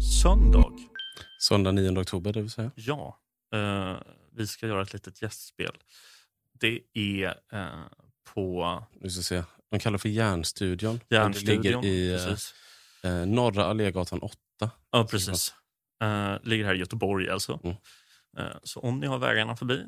söndag. Söndag 9 oktober, det vill säga. Ja, eh, vi ska göra ett litet gästspel. Det är eh, på Nu ska se. De kallar det för Järnstudion. Järnstudion. Det ligger i eh, precis. eh, Norra Allégatan 8. Ja, precis. Eh, ligger här i Göteborg alltså. Mm. Eh, så om ni har vägarna förbi,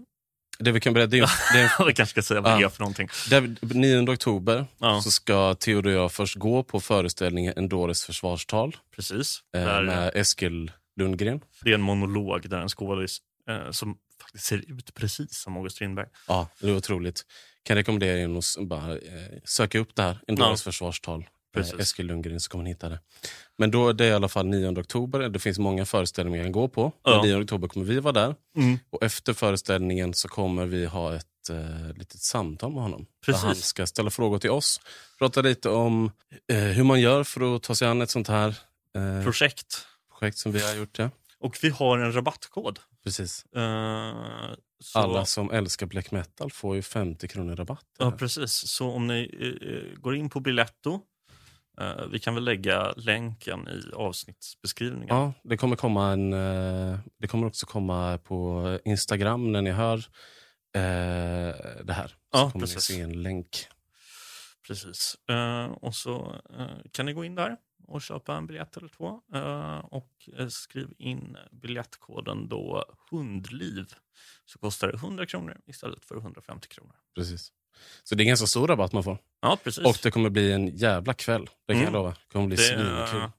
Det vi kan berätta, det är, det jag kanske ska säga vad det Ja. är för någonting. där, 9 oktober Ja, så ska Theodor och jag först gå på föreställningen Endores försvarstal precis. eh, Där, med Eskil Lundgren. det är en monolog där en skådis eh, som faktiskt ser ut precis som August Strindberg. Ja, det är otroligt. Kan rekommendera er att bara eh, söka upp det här, Endores försvarstal. Eh, Precis. Eskil Lundgren så kommer ni hitta det. Men då det är i alla fall 9 oktober. Det finns många föreställningar kan gå på. Ja. Men 9 oktober kommer vi vara där. Mm. Och efter föreställningen så kommer vi ha ett eh, litet samtal med honom. Precis. Där han ska ställa frågor till oss. Prata lite om eh, hur man gör för att ta sig an ett sånt här eh, Projekt. projekt som vi har gjort. Ja. Och vi har en rabattkod. Precis. Eh, så, Alla som älskar black metal får ju 50 kronor rabatt. Ja, precis. Så om ni eh, går in på Biletto, eh, vi kan väl lägga länken i avsnittsbeskrivningen. Ja, det kommer komma en... Eh, det kommer också komma på Instagram när ni hör eh, det här. Så Ja, kommer precis. ni se en länk. Precis. Eh, och så eh, kan ni gå in där och köpa en biljett eller två. Eh, och eh, skriv in biljettkoden då hundliv. Så kostar det 100 kronor istället för 150 kronor. Precis. Så det är ganska stor rabatt man får. Ja, precis. Och det kommer bli en jävla kväll. Det kan Mm. jag lova. Det kommer bli Det- svinkul.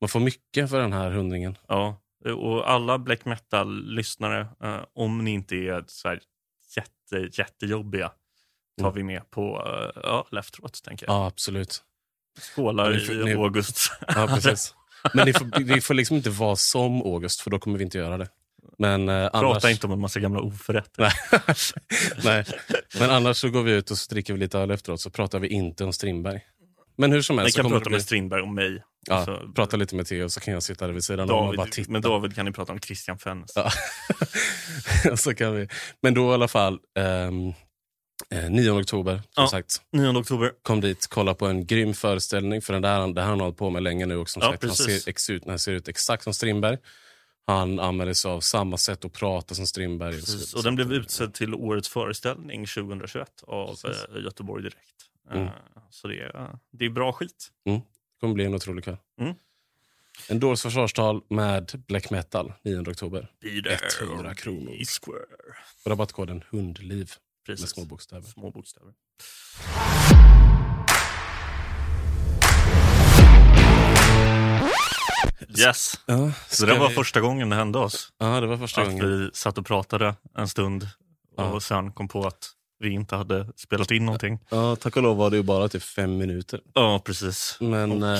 Man får mycket för den här hundringen. Ja, och alla black metal-lyssnare, eh, om ni inte är så här jätte, jättejobbiga, tar Mm. vi med på eh, ja, efteråt, tänker jag. Ja, absolut. Skålar Ni får- i ni- august. Ja, precis. Men det får, får liksom inte vara som August, för då kommer vi inte göra det. Men eh, Prata annars... inte om en massa gamla oförrätter. Nej. Men annars så går vi ut och så dricker vi lite öl efteråt, så pratar vi inte om Strindberg. Men hur som Ni helst så kan prata bli... med Strindberg och mig. Ja, Så- prata lite med Theo, så kan jag sitta där vid sidan om och bara David, titta. med David kan ni prata om Christian Fennes. Ja. så kan vi. Men då i alla fall, ehm, eh, 9 oktober, som Ja. sagt. 9 oktober. Kom dit, kolla på en grym föreställning. För den där, det här har han hållit på med länge nu. Och som Ja, sagt, han, ser ut, han ser ut exakt som Strindberg. Han använder sig av samma sätt att prata som Strindberg. och Precis. Och den blev utsedd till årets föreställning 2021 av Precis. eh, Göteborg Direkt. Mm. Eh, Så det är, det är bra skit. Det kommer bli en otrolig kväll. Mm. En Doors försvarstal med black metal 9 oktober. Be there 100 or kronor. Rabattkoden HUNDLIV med Precis. små bokstäver. Små bokstäver. Yes. Ja, Så det var vi... första gången det hände oss. ja, det var första Att gången. vi satt och pratade en stund och Ja. sen kom på att vi inte hade spelat in någonting. Ja, tack och lov var det ju bara typ fem minuter. Ja, precis. Men Och- eh,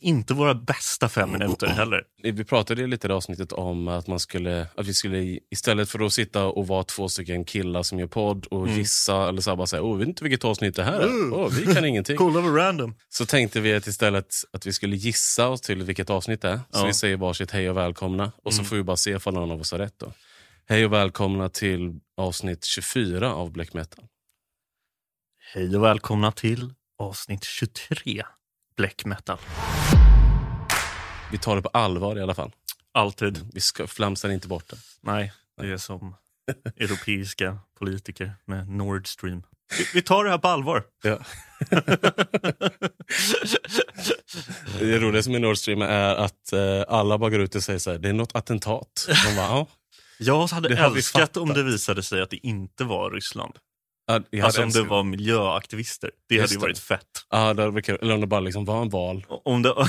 Inte våra bästa fem minuter heller. vi pratade lite i avsnittet om att man skulle, att vi skulle istället för att sitta och vara två stycken killar som gör podd och Mm. gissa eller så här bara säga, åh, vet inte vilket avsnitt det här är. Mm. Åh, vi kan ingenting. Kolla vad random. Så tänkte vi att istället att vi skulle gissa oss till vilket avsnitt det är. Så Ja. vi säger varsitt hej och välkomna. Och så Mm. får vi bara se ifall någon av oss har rätt då. Hej och välkomna till avsnitt 24 av Black Metal. Hej och välkomna till avsnitt 23 Black Metal. Vi tar det på allvar i alla fall. Alltid. Vi ska, flamsar inte bort det. Nej, det är som europeiska politiker med Nord Stream. Vi, vi tar det här på allvar. Ja. Det roligaste med Nord Stream är att eh, alla bara går ut och säger så här, det är något attentat. De bara, ja. Jag hade älskat om det visade sig att det inte var Ryssland. Ja, Alltså om det var miljöaktivister. Det Just hade ju varit fett. Ja, det hade varit kul. Eller om det bara liksom var en val. Om det,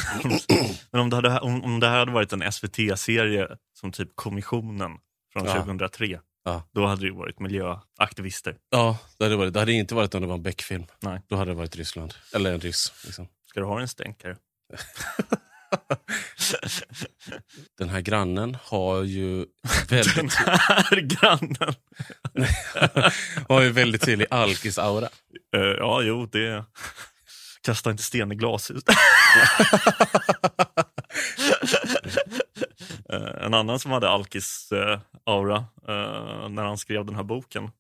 men om det, hade, om, om det här hade varit en SVT-serie som typ Kommissionen från Ja. 2003, Ja. då hade det varit miljöaktivister. Ja, det hade, varit, det hade inte varit om det var en Beck-film. Nej. Då hade det varit Ryssland. Eller en ryss. Liksom. Ska du ha en stänkare? Den här grannen har ju Den väldigt, här grannen. har ju väldigt tydlig alkis-aura. Eh, ja, jo, det... Kasta inte sten i glashus. Eh, en annan som hade alkis-aura när han skrev den här boken.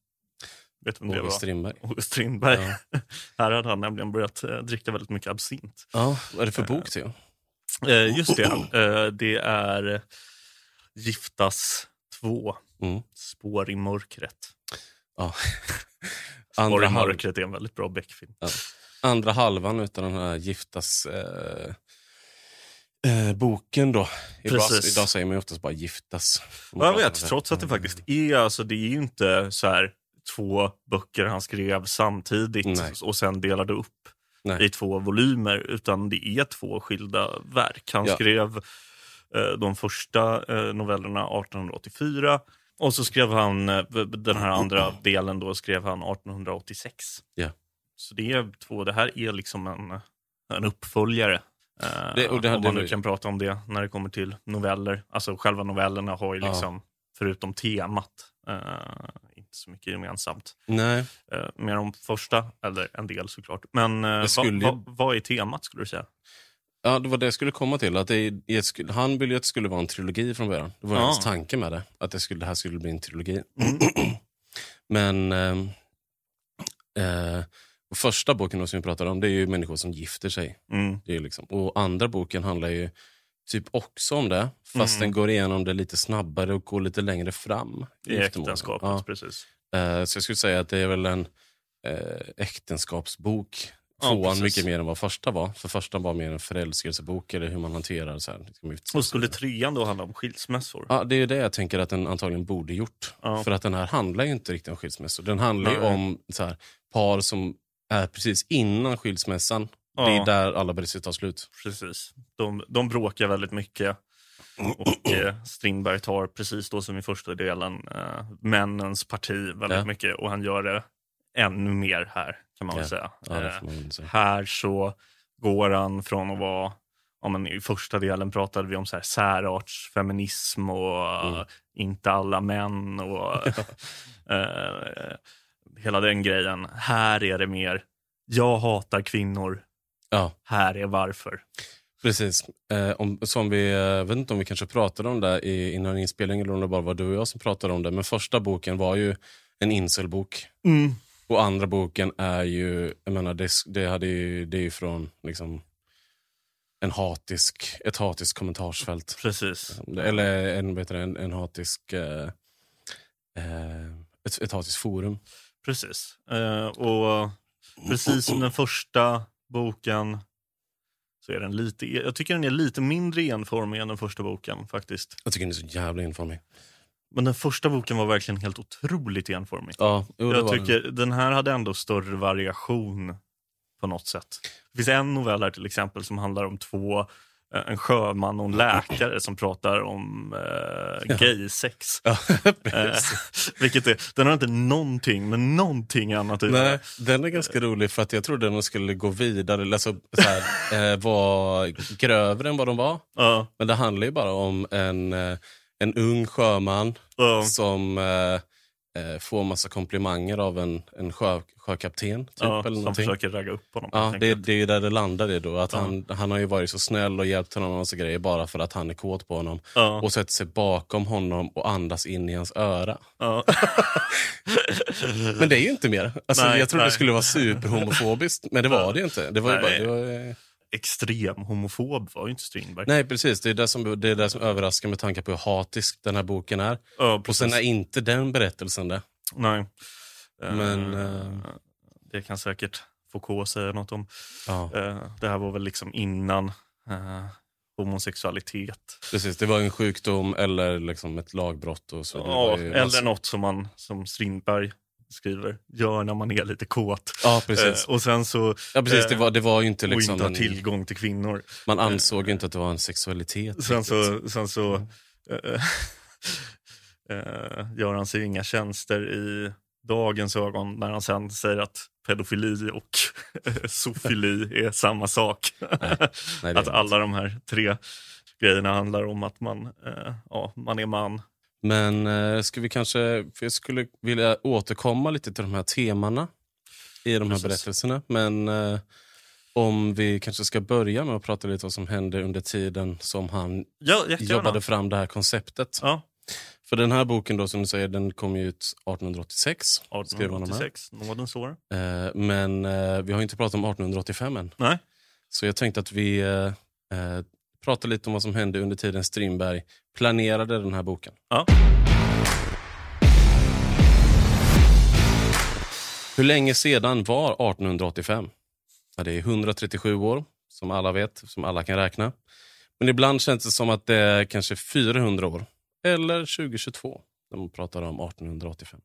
Vet vem det var? Strindberg. August Strindberg. Ja. här hade han nämligen börjat dricka väldigt mycket absint. ja, vad är det för bok till? Eh, just det. Eh, det är Giftas 2. Mm. Spår i mörkret. Ja. Spår i halv, mörkret är en väldigt bra Beck-film. andra halvan utav den här giftas... Eh, eh, boken då. Idag, idag säger man oftast bara giftas. Ja, Jag vet, trots att det faktiskt är, alltså, det är ju inte så här två böcker han skrev samtidigt Nej. och sen delade upp Nej. i två volymer, utan det är två skilda verk. Han Ja. skrev eh, de första eh, novellerna 1884 och så skrev han eh, den här andra delen då skrev han 1886. Ja. Så det är två, det här är liksom en, en uppföljare. Eh, Det- och det om man nu kan prata om det när det kommer till noveller. Alltså själva novellerna har ju Ja. liksom, förutom temat, eh, inte så mycket gemensamt. Nej, Eh, mer om första, eller en del såklart. Men eh, vad, skulle vad, vad är temat skulle du säga? ja, det var det jag skulle komma till. Att det, det han ville ju att det skulle vara en trilogi från början. Det var Ja. hans tanke med det. Att det, skulle, det här skulle bli en trilogi. Mm. Men ehm, eh, första boken som vi pratar om, det är ju människor som gifter sig. Mm. Det är liksom, och andra boken handlar ju typ också om det, fast Mm. den går igenom det lite snabbare och går lite längre fram. I äktenskapet, Ja. precis. Eh, så jag skulle säga att det är väl en eh, äktenskapsbok. Ja, Tvåan precis. mycket mer än vad första var. För första var mer en förälskelsebok eller hur man hanterar så här. liksom. Och skulle trean då handla om skilsmässor? Ja, det är det jag tänker att den antagligen borde gjort. Ja. För att den här handlar ju inte riktigt om skilsmässor. Den handlar ju om så här, par som är precis innan skilsmässan. Ja. Det är där alla berättelser tar slut. Precis. De, de bråkar väldigt mycket. Och eh, Strindberg tar, precis då som i första delen, eh, männens parti väldigt Ja. mycket. Och han gör det ännu mer här, kan man väl säga. Eh, man säga. här så går han från att vara Ja, men I första delen pratade vi om så här särartsfeminism och Mm. inte alla män och eh, hela den grejen. Här är det mer, jag hatar kvinnor, Ja, här är varför. precis. Eh, om, som vi, eh, vet inte om vi kanske pratade om det i, innan inspelningen eller om det bara var du och jag som pratade om det. Men första boken var ju en incelbok. Och andra boken är ju, jag menar, det, det, hade ju, det är ju från liksom, en hatisk, ett hatiskt kommentarsfält. Precis. Eller en, vet du, en, en hatisk, eh, eh, ett, ett hatiskt forum. Precis. Eh, och precis som den första boken så är den lite, jag tycker den är lite mindre enformig än den första boken faktiskt. Jag tycker den är så jävla enformig. Men den första boken var verkligen helt otroligt enformig. Ja, jo, jag tycker den. den här hade ändå större variation på något sätt. Det finns en novell här till exempel som handlar om två, en sjöman och en läkare som pratar om eh, gaysex. Ja, Eh, vilket är, den har inte någonting med någonting annat att. Nej, den är ganska rolig för att jag trodde den skulle gå vidare, alltså, så här, eh, vara grövre än vad de var. Ja, Men det handlar ju bara om en, eh, en ung sjöman ja, som eh, eh, får massa komplimanger av en, en sjö, sjökapten. Typ, ja, eller som någonting. försöker ragga upp honom. Ja, det, det är där det landar i då. Att Ja. han, han har ju varit så snäll och hjälpt honom med massa grejer bara för att han är kåt på honom. ja, Och sätter sig bakom honom och andas in i hans öra. ja. Men det är ju inte mer. Alltså, Nej, jag trodde nej. det skulle vara superhomofobiskt, men det var det ju inte. Det var bara, Nej. det var, Extrem homofob var ju inte Strindberg. nej, precis. Det är det, som, det är det som överraskar med tanke på hur hatisk den här boken är. Ja, Och sen är inte den berättelsen det. Nej. Men, eh, Det kan säkert Foucault säga något om. Ja, Eh, Det här var väl liksom innan eh, homosexualitet. precis. Det var en sjukdom eller liksom ett lagbrott. Och så. Ja, eller massa- något som man som Strindberg skriver, gör när man är lite kåt. Ja, precis. Eh, och sen så Ja, precis. Det eh, var, det var ju inte och liksom... inte ha tillgång till kvinnor. man ansåg ju inte att det var en sexualitet. Sen riktigt. så, sen så eh, eh, gör han sig inga tjänster i dagens ögon när han sen säger att pedofili och zoofili är samma sak. Nej, är att alla de här tre grejerna handlar om att man, eh, ja, man är man. Men eh, ska vi kanske, jag skulle vilja återkomma lite till de här temana i de här Precis. berättelserna. Men eh, om vi kanske ska börja med att prata lite vad som hände under tiden som han Ja, jobbade fram det här konceptet. Ja, För den här boken då som du säger, den kom ut 1886. skrev han om här. 1886, nådens år. Eh, men eh, vi har inte pratat om 1885 än. Nej, Så jag tänkte att vi eh, eh, prata lite om vad som hände under tiden Strindberg planerade den här boken. Ja. Hur länge sedan var 1885? Ja, det är 137 år, som alla vet, som alla kan räkna. Men ibland känns det som att det är kanske 400 år. Eller 2022, när man pratar om 1885.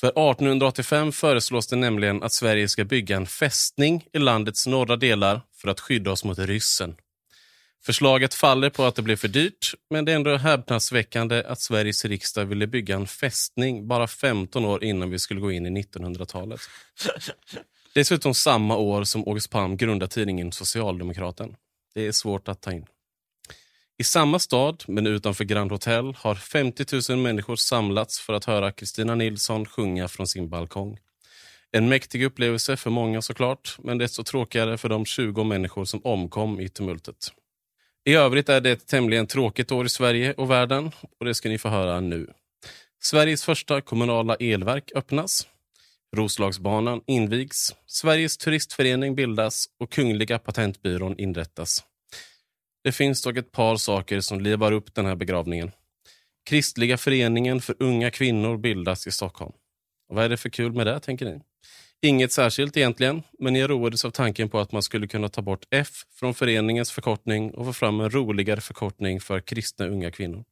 För 1885 föreslås det nämligen att Sverige ska bygga en fästning i landets norra delar för att skydda oss mot ryssen. Förslaget faller på att det blev för dyrt, men det är ändå häpnadsväckande att Sveriges riksdag ville bygga en fästning bara 15 år innan vi skulle gå in i 1900-talet. Dessutom samma år som August Palm grundade tidningen Socialdemokraten. Det är svårt att ta in. I samma stad, men utanför Grand Hotel, har 50 000 människor samlats för att höra Kristina Nilsson sjunga från sin balkong. En mäktig upplevelse för många såklart, men desto tråkigare för de 20 människor som omkom i tumultet. I övrigt är det ett tämligen tråkigt år i Sverige och världen och det ska ni få höra nu. Sveriges första kommunala elverk öppnas. Roslagsbanan invigs. Sveriges turistförening bildas och Kungliga patentbyrån inrättas. Det finns dock ett par saker som livar upp den här begravningen. Kristliga föreningen för unga kvinnor bildas i Stockholm. Och vad är det för kul med det, tänker ni? Inget särskilt egentligen, men jag roades av tanken på att man skulle kunna ta bort F från föreningens förkortning och få fram en roligare förkortning för kristna unga kvinnor.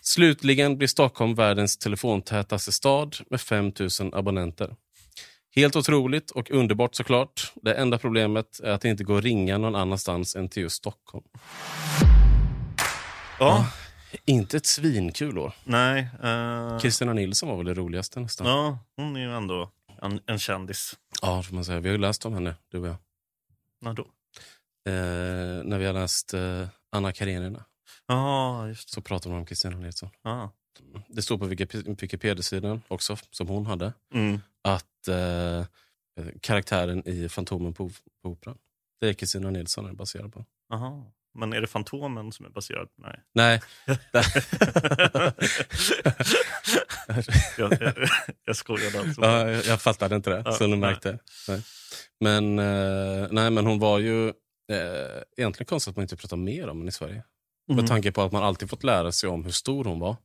Slutligen blir Stockholm världens telefontätaste stad med 5 000 abonnenter. Helt otroligt och underbart såklart. Det enda problemet är att det inte går att ringa någon annanstans än till just Stockholm. Ja, Inte ett svinkul år. nej. Kristina Nilsson var väl det roligaste nästan. ja, hon är ju ändå en, en kändis. Ja, får man säga. Vi har ju läst om henne, du och jag. När då? Eh, när vi har läst eh, Anna Karenina Ja, just det. så pratar man om Kristina Nilsson. Ja. Det står på Wikip- Wikipedia-sidan också, som hon hade, Mm. att eh, karaktären i Fantomen på, på Operan, det är Kristina Nilsson är baserad på. Aha. Men är det Fantomen som är baserad? Nej. Nej. jag, jag, jag skojade alltså. ja, jag, jag fattade inte det, Ja, så du märkte. Nej. Men, eh, nej, men hon var ju... Eh, egentligen konstigt att man inte pratar mer om henne i Sverige. Mhm. Med tanke på att man alltid fått lära sig om hur stor hon var.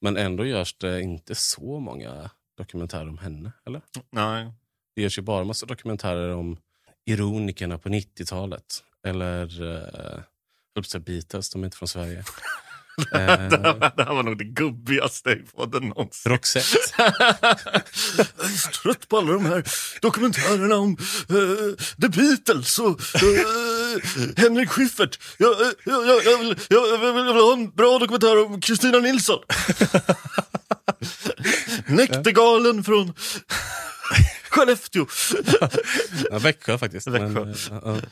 Men ändå görs det inte så många dokumentärer om henne. eller? Nej. Det görs ju bara massa dokumentärer om ironikerna på 90-talet. Eller uh, säga Beatles, de är inte från Sverige. det, här, det här var nog det gubbigaste i podden någonsin. Roxette. Jag är så trött på alla de här dokumentärerna om eh, The Beatles och eh, Henrik Schyffert. Jag, eh, jag, jag, jag, vill, jag, jag, vill, jag vill ha en bra dokumentär om Kristina Nilsson. Näktergalen från Skellefteå. ja, Växjö faktiskt. Växjö. Men. Eh,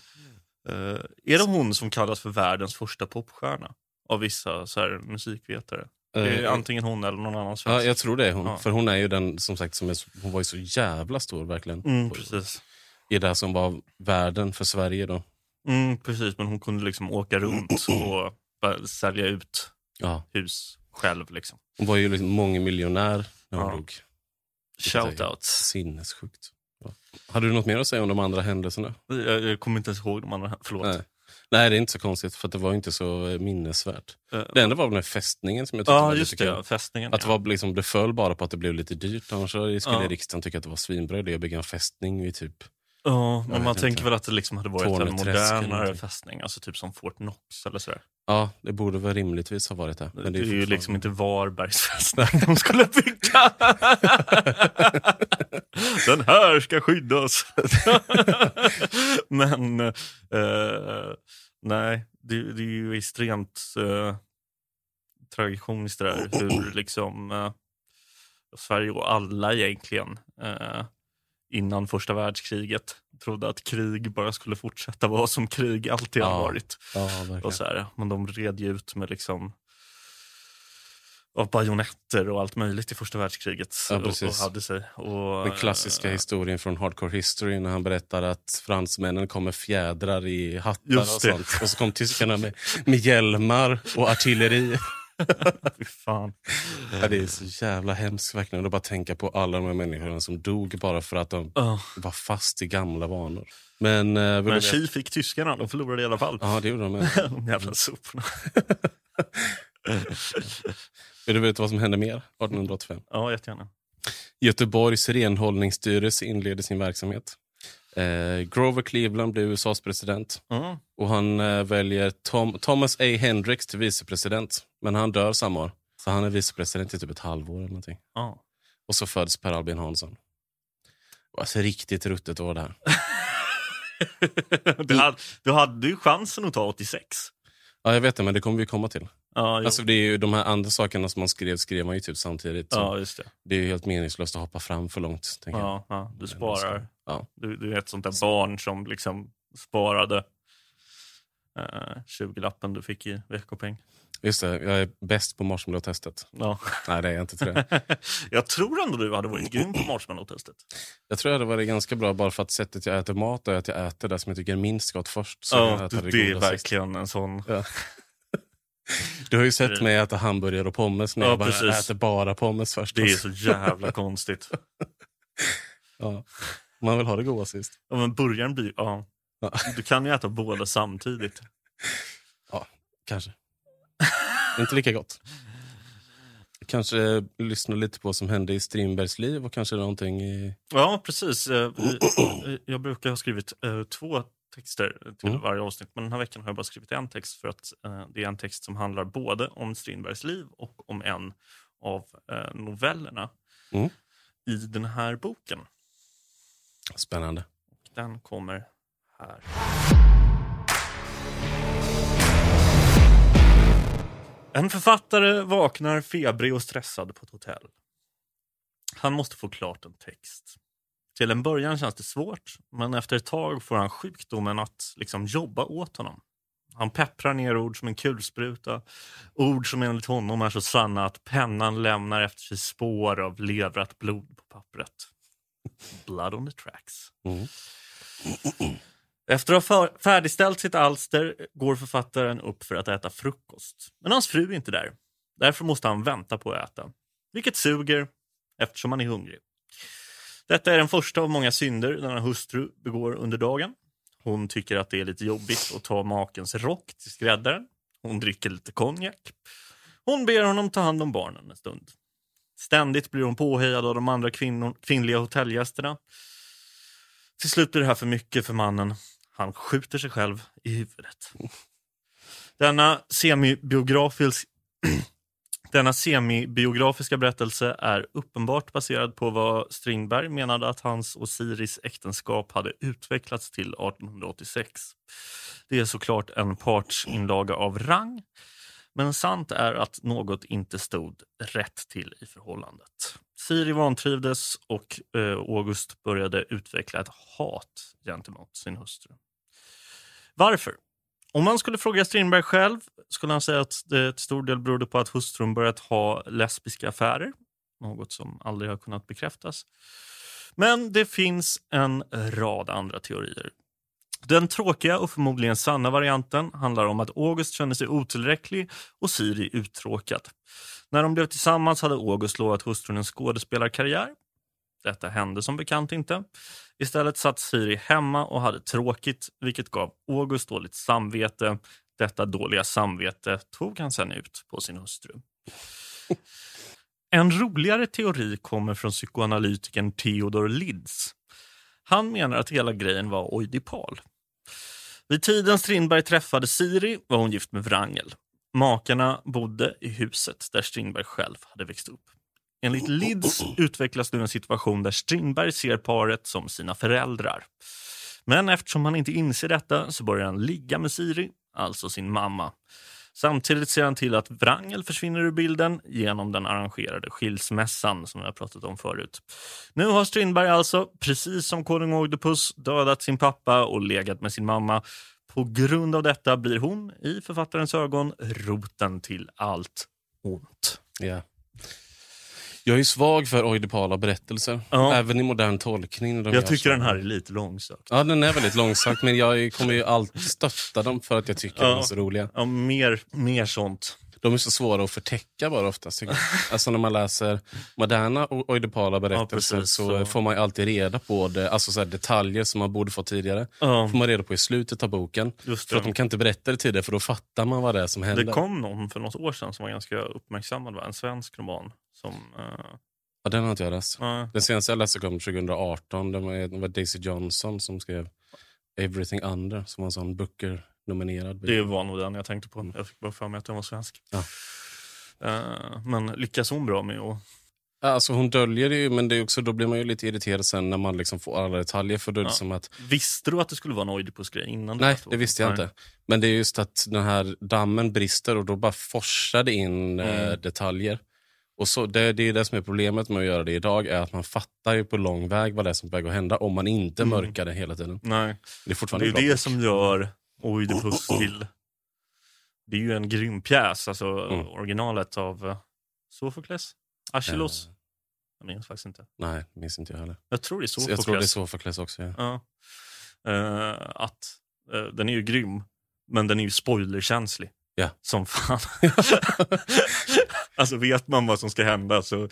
är det hon som kallas för världens första popstjärna? Av vissa så här, musikvetare. Det är Eh, antingen hon eller någon annan Ja, svensk. jag tror det är hon. Ja. För hon är ju den som sagt som är, hon var ju så jävla stor verkligen. Mm, precis. I det som var världen för Sverige då. Mm, precis, men hon kunde liksom åka runt och sälja ut Ja, hus själv. Liksom. hon var ju liksom mångmiljonär när hon Ja. dog. Shoutouts. Sinnessjukt. Hade du något mer att säga om de andra händelserna? Jag, jag kommer inte ens ihåg de andra. Förlåt. Nej. Nej, det är inte så konstigt för det var inte så eh, minnesvärt. Eh, Det enda var den här fästningen som jag tyckte ja, var just lite det. kul. Fästningen. Att det, ja. var liksom, det föll bara på att det blev lite dyrt. Annars skulle Ja. riksdagen tycka att det var svinbra idé att bygga en fästning i typ... ja, men man tänker inte. väl att det liksom hade varit en modernare fästning. Alltså typ som Fort Knox eller sådär. Ja, det borde väl rimligtvis ha varit det. Men det, är ju liksom inte Varbergs fästning de skulle bygga. Den här ska skyddas. Men eh, nej, det, det är ju extremt eh, tragikomiskt det där. Hur liksom eh, Sverige och alla egentligen eh, innan första världskriget trodde att krig bara skulle fortsätta vara som krig alltid har Ja, varit. Ja. Och så här, men de red ju ut med liksom av bajonetter och allt möjligt i första världskriget. Ja, och, och hade sig. Och, Den klassiska eh, historien från Hardcore History när han berättar att fransmännen kom med fjädrar i hattar och sånt. Och så kom tyskarna med, med hjälmar och artilleri. Fy fan. Ja, det är så jävla hemskt verkligen. att bara tänka på alla de här människorna som dog bara för att de Oh. var fast i gamla vanor. Men, eh, Men tji fick tyskarna, de förlorade i alla fall. Ja, det gjorde de. De jävla soporna. Vill du veta vad som hände mer 1885? Ja, jättegärna. Göteborgs renhållningsstyrelse inleder sin verksamhet. Eh, Grover Cleveland blir USAs president. Mm. Och Han eh, väljer Tom, Thomas A. Hendricks till vicepresident. Men han dör samma år. Så han är vicepresident i typ ett halvår. eller någonting. Ja. Och så föds Per Albin Hansson. Alltså riktigt ruttet år det här. du, hade, du hade ju chansen att ta 86. Ja, jag vet det, men det kommer vi komma till. Ja. Alltså, det är ju de här andra sakerna som man skrev, skrev man ju typ samtidigt. Ja just det. Det är ju helt meningslöst att hoppa fram för långt. Tänker jag. Ja, ja, du sparar. Ja. Du, du är ett sånt där barn som liksom sparade eh, 20-lappen du fick i veckopeng. Just det, jag är bäst på marshmallow-testet. Ja. Nej, det är jag inte tror jag. jag tror ändå du hade varit grym på marshmallow-testet. Jag tror jag hade varit ganska bra bara för att sättet jag äter mat är att jag äter det som jag tycker är minst gott först. Så Ja, äter det, det är goda sist. verkligen en sån... Ja. Du har ju sett mig äta hamburgare och pommes när Ja, jag bara precis. äter bara pommes först. Det är så jävla konstigt. ja. Man vill ha det goda sist. Ja, men burgaren blir... Ja. Ja. Du kan ju äta båda samtidigt. Kanske. inte lika gott. Kanske eh, lyssna lite på vad som hände i Strindbergs liv och kanske någonting i... Ja, precis. Eh, Jag brukar ha skrivit eh, två texter till Mm. varje avsnitt, men den här veckan har jag bara skrivit en text för att eh, det är en text som handlar både om Strindbergs liv och om en av eh, novellerna Mm. i den här boken. Spännande. Den kommer här. En författare vaknar febrig och stressad på ett hotell. Han måste få klart en text. Till en början känns det svårt, men efter ett tag får han sjukdomen att liksom jobba åt honom. Han pepprar ner ord som en kulspruta. Ord som enligt honom är så sanna att pennan lämnar efter sig spår av levrat blod på pappret. Blood on the tracks. Mm. Efter att ha färdigställt sitt alster går författaren upp för att äta frukost. Men hans fru är inte där. Därför måste han vänta på att äta. Vilket suger eftersom han är hungrig. Detta är den första av många synder denna hustru begår under dagen. Hon tycker att det är lite jobbigt att ta makens rock till skräddaren. Hon dricker lite konjak. Hon ber honom ta hand om barnen en stund. Ständigt blir hon påhejad av de andra kvinnor, kvinnliga hotellgästerna. Till slut blir det här för mycket för mannen. Han skjuter sig själv i huvudet. Denna semibiografisk denna semibiografiska berättelse är uppenbart baserad på vad Strindberg menade att hans och Siris äktenskap hade utvecklats till 1886. Det är såklart en partsinlaga av rang, men sant är att något inte stod rätt till i förhållandet. Siri vantrivdes och eh, August började utveckla ett hat gentemot sin hustru. Varför? Om man skulle fråga Strindberg själv skulle han säga att det till stor del berodde på att hustrun börjat ha lesbiska affärer. Något som aldrig har kunnat bekräftas. Men det finns en rad andra teorier. Den tråkiga och förmodligen sanna varianten handlar om att August kände sig otillräcklig och Siri uttråkad. När de blev tillsammans hade August lovat hustrun en skådespelarkarriär. Detta hände som bekant inte. Istället satt Siri hemma och hade tråkigt, vilket gav August dåligt samvete. Detta dåliga samvete tog han sen ut på sin hustru. En roligare teori kommer från psykoanalytikern Theodor Lidz. Han menar att hela grejen var oidipal. Vid tiden Strindberg träffade Siri var hon gift med Wrangel. Makarna bodde i huset där Strindberg själv hade växt upp. Enligt Lids utvecklas nu en situation där Strindberg ser paret som sina föräldrar. Men eftersom han inte inser detta så börjar han ligga med Siri, alltså sin mamma. Samtidigt ser han till att Wrangel försvinner ur bilden genom den arrangerade skilsmässan som vi har pratat om förut. Nu har Strindberg alltså, precis som konung Oidipus, dödat sin pappa och legat med sin mamma. På grund av detta blir hon, i författarens ögon, roten till allt ont. Yeah. Jag är svag för oidipala berättelser, Ja. även i modern tolkning. Jag tycker så. den här är lite långsökt. Ja, den är väldigt långsökt, men jag kommer ju alltid stötta dem för att jag tycker Ja. de är så roliga. Ja, mer, mer sånt. De är så svåra att förtäcka bara oftast. Alltså när man läser moderna oidipala berättelser precis, så, så- får man ju alltid reda på det, alltså så detaljer som man borde få tidigare. Ja, får man reda på i slutet av boken. För att de kan inte berätta det tidigare för då fattar man vad det är som händer. Det kom någon för något år sedan som var ganska uppmärksammad, va? en svensk roman. Som, eh, Ja, den har inte jag läst. ja, Den senaste jag läste kom 2018. Det var, det var Daisy Johnson som skrev Everything Under som var en sån Booker-nominerad. det var nog den jag tänkte på. Jag fick bara för mig att den var svensk. Ja. Eh, men lyckas hon bra med att... Alltså hon döljer det ju, men det är också, då blir man ju lite irriterad sen när man liksom får alla detaljer. För då Ja. som att, Visste du att det skulle vara en Oidipus-grej innan? nej, det visste jag Nej. inte. Men det är just att den här dammen brister och då bara forsar det in eh, Mm. detaljer. Och så, det, det är det som är problemet med att göra det idag, är att man fattar ju på lång väg vad det är som är att hända om man inte Mm. mörkar det hela tiden. Nej. Det är Det är fortfarande en bra det som gör Oidipus till... Det är ju en grym pjäs, alltså Mm. originalet av uh, Sofokles? Aeschylus? Eh, Jag minns faktiskt inte. nej, minns inte jag heller. Jag tror det är Sofokles. jag tror det är Sofokles också. Ja. Ja. Eh, att eh, den är ju grym, men den är ju spoilerkänslig. Ja. Som fan. alltså vet man vad som ska hända så...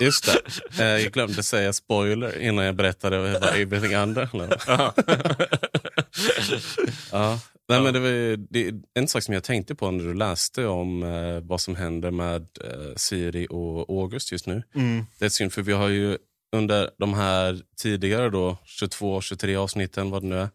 Just det. Eh, jag glömde säga spoiler innan jag berättade vad Everything Under. Ja. Ja. Nej, men det, var, det är en sak som jag tänkte på när du läste om eh, vad som händer med eh, Siri och August just nu. mm. Det är synd, för vi har ju under de här tidigare då, 22-23 avsnitten, vad det nu är,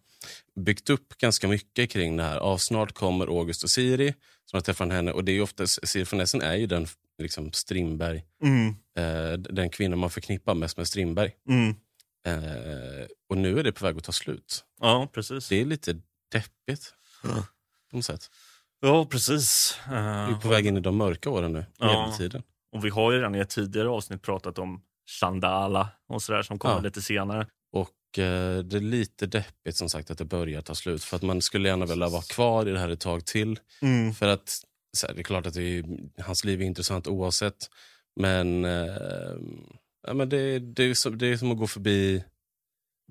byggt upp ganska mycket kring det här. Av snart kommer August och Siri, som har träffat henne. Och det är oftast, Siri von Essen är ju den liksom Strindberg, Mm. eh, den kvinna man förknippar mest med Strindberg. Mm. Eh, och nu är det på väg att ta slut. Ja, precis. Det är lite deppigt Ja. på något sätt. Ja, precis. Vi Eh, är på väg in i de mörka åren nu, Ja. medeltiden. och vi har ju redan i ett tidigare avsnitt pratat om Chandala och sådär som kommer Ja. lite senare. Och eh, det är lite deppigt som sagt att det börjar ta slut. För att man skulle gärna vilja vara kvar i det här ett tag till. Mm. För att så här, det är klart att är, hans liv är intressant oavsett. Men, eh, ja, men det, det, är som, det är som att gå förbi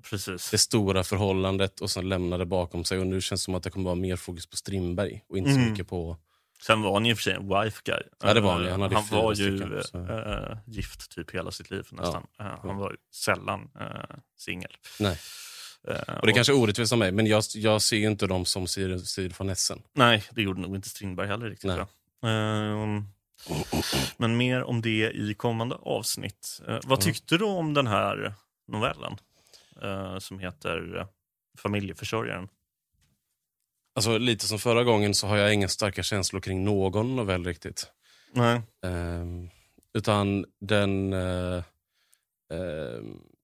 Precis. det stora förhållandet och sen lämna det bakom sig. Och nu känns det som att det kommer vara mer fokus på Strindberg och inte så Mm. mycket på... Sen var han i och för sig en wife guy. Ja, det var han. Eh, Han hade han var ju eh, gift typ hela sitt liv nästan. Eh, han var ju sällan uh, singel. Nej. Eh, Och det kanske är orättvist av mig, men jag, jag ser ju inte dem som Siri, Siri von Essen. Nej, det gjorde nog inte Strindberg heller riktigt. Nej. Ehm, men mer om det i kommande avsnitt. Eh, vad Mm. tyckte du om den här novellen eh, som heter eh, Familjeförsörjaren? Alltså lite som förra gången så har jag inga starka känslor kring någon novell riktigt. Nej. Ehm, utan den, ehm,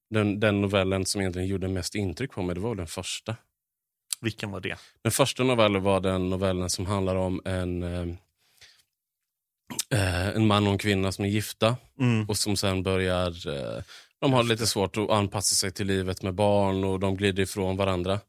den, den novellen som egentligen gjorde mest intryck på mig, det var den första. Vilken var det? Den första novellen var den novellen som handlar om en, eh, eh, en man och en kvinna som är gifta Mm. och som sen börjar... Eh, de har lite svårt att anpassa sig till livet med barn och de glider ifrån varandra.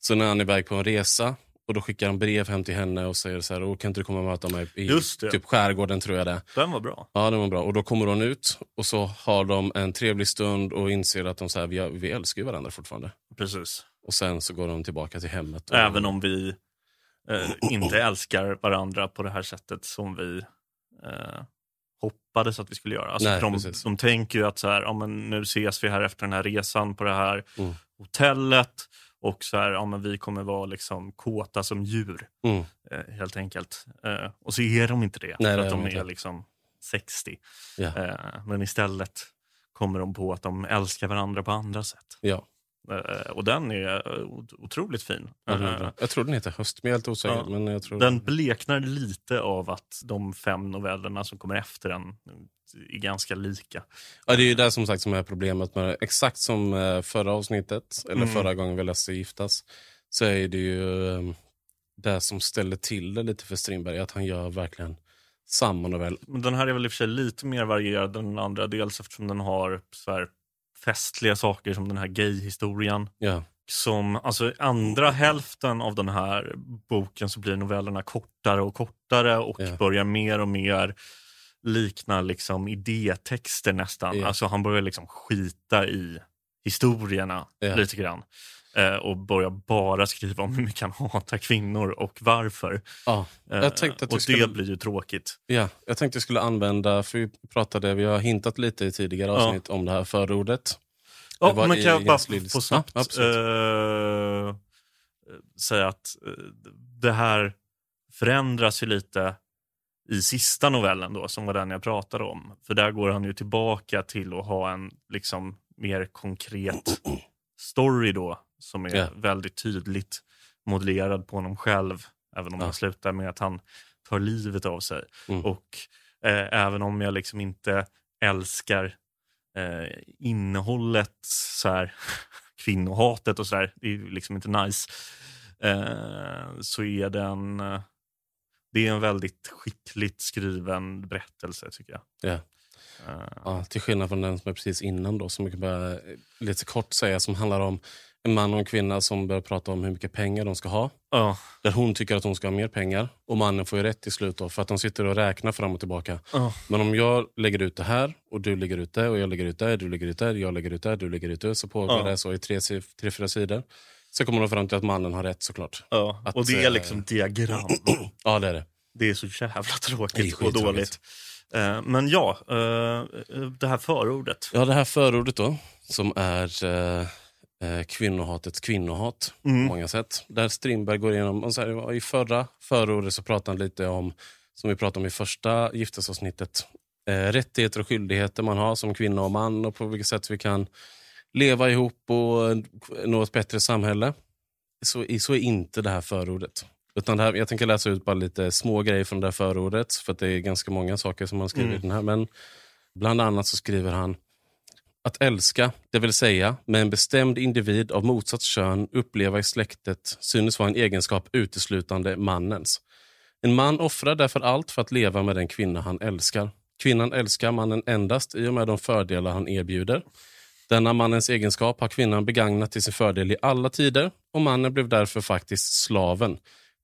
Så när han är iväg på en resa och då skickar han brev hem till henne och säger så här, "Åh, kan inte du komma och möta mig i typ skärgården tror jag det. Den var bra. Ja, det var bra. Och då kommer hon ut och så har de en trevlig stund och inser att de så här, vi, vi älskar varandra fortfarande. Precis. Och sen så går de tillbaka till hemmet. Och Även om vi eh, inte älskar varandra på det här sättet som vi eh, hoppades att vi skulle göra. Alltså, Nej, de, precis. de tänker ju att så här, ja, men nu ses vi här efter den här resan på det här Mm. hotellet och så här, ja, men vi kommer vara liksom kåta som djur Mm. eh, helt enkelt. Eh, och så är de inte det, Nej, för att de är liksom 60. Ja. Eh, men istället kommer de på att de älskar varandra på andra sätt. Ja, och den är eh, ot- otroligt fin. Eh, jag tror den heter Höst, men jag är helt osäker. Ja. Men jag tror... Den bleknar lite av att de fem novellerna som kommer efter den är ganska lika. Ja, det är ju det som sagt som är problemet med. Exakt som eh, förra avsnittet, eller Mm. förra gången vi läste Giftas, så är det ju eh, det som ställer till det lite för Strindberg, att han gör verkligen samma novell. Men den här är väl i och för sig lite mer varierad än den andra. Dels eftersom den har så här festliga saker som den här gay-historien. Som, alltså, andra hälften av den här boken så blir novellerna kortare och kortare och Ja. börjar mer och mer likna liksom idétexter nästan. Ja. Alltså han börjar liksom skita i historierna lite grann. Eh, och börjar bara skriva om hur mycket han hatar kvinnor och varför. Ja, Eh, jag tänkte att och skulle, det blir ju tråkigt. ja, jag tänkte jag skulle använda, för vi pratade, vi har hintat lite i tidigare Ja. avsnitt om det här förordet. Ja, var men kan jag bara få snabbt Ja, eh, säga att eh, det här förändras ju lite i sista novellen då, som var den jag pratade om. För där går han ju tillbaka till att ha en liksom mer konkret story då, som är Ja. väldigt tydligt modellerad på honom själv. Även om Ja. slutar med att han tar livet av sig. Mm. Och eh, även om jag liksom inte älskar eh, innehållet, så här, kvinnohatet och sådär, det är liksom inte nice, eh, så är den eh, det är en väldigt skickligt skriven berättelse tycker jag. Ja. Eh, Ja, till skillnad från den som är precis innan då, som jag kan bara lite kort säga, som handlar om en man och en kvinna som börjar prata om hur mycket pengar de ska ha. ja, Där hon tycker att hon ska ha mer pengar och mannen får ju rätt till slut då, för att de sitter och räknar fram och tillbaka. ja, Men om jag lägger ut det här och du lägger ut det och jag lägger ut det, du lägger ut det, jag lägger ut det, du lägger ut det, så pågår Ja. det så i tre, tre, fyra sidor. Så kommer de fram till att mannen har rätt såklart. ja. Att, Och det är eh, liksom diagram. Ja, det är det. Det är så jävla tråkigt och dåligt. Eh, Men ja, eh, det här förordet. Ja, det här förordet då, som är eh, eh, kvinnohatets kvinnohat Mm. på många sätt. Där Strindberg går igenom, och så här, i förra förordet så pratade han lite om, som vi pratade om i första giftasavsnittet, eh, rättigheter och skyldigheter man har som kvinna och man och på vilket sätt vi kan leva ihop och nå ett bättre samhälle. Så, så är inte det här förordet. Utan här, jag tänker läsa ut bara lite små grejer från det här förordet, för det är ganska många saker som han skriver Mm. i den här. Men bland annat så skriver han att älska, det vill säga med en bestämd individ av motsatt kön uppleva i släktet synes vara en egenskap uteslutande mannens. En man offrar därför allt för att leva med den kvinna han älskar. Kvinnan älskar mannen endast i och med de fördelar han erbjuder. Denna mannens egenskap har kvinnan begagnat till sin fördel i alla tider och mannen blev därför faktiskt slaven.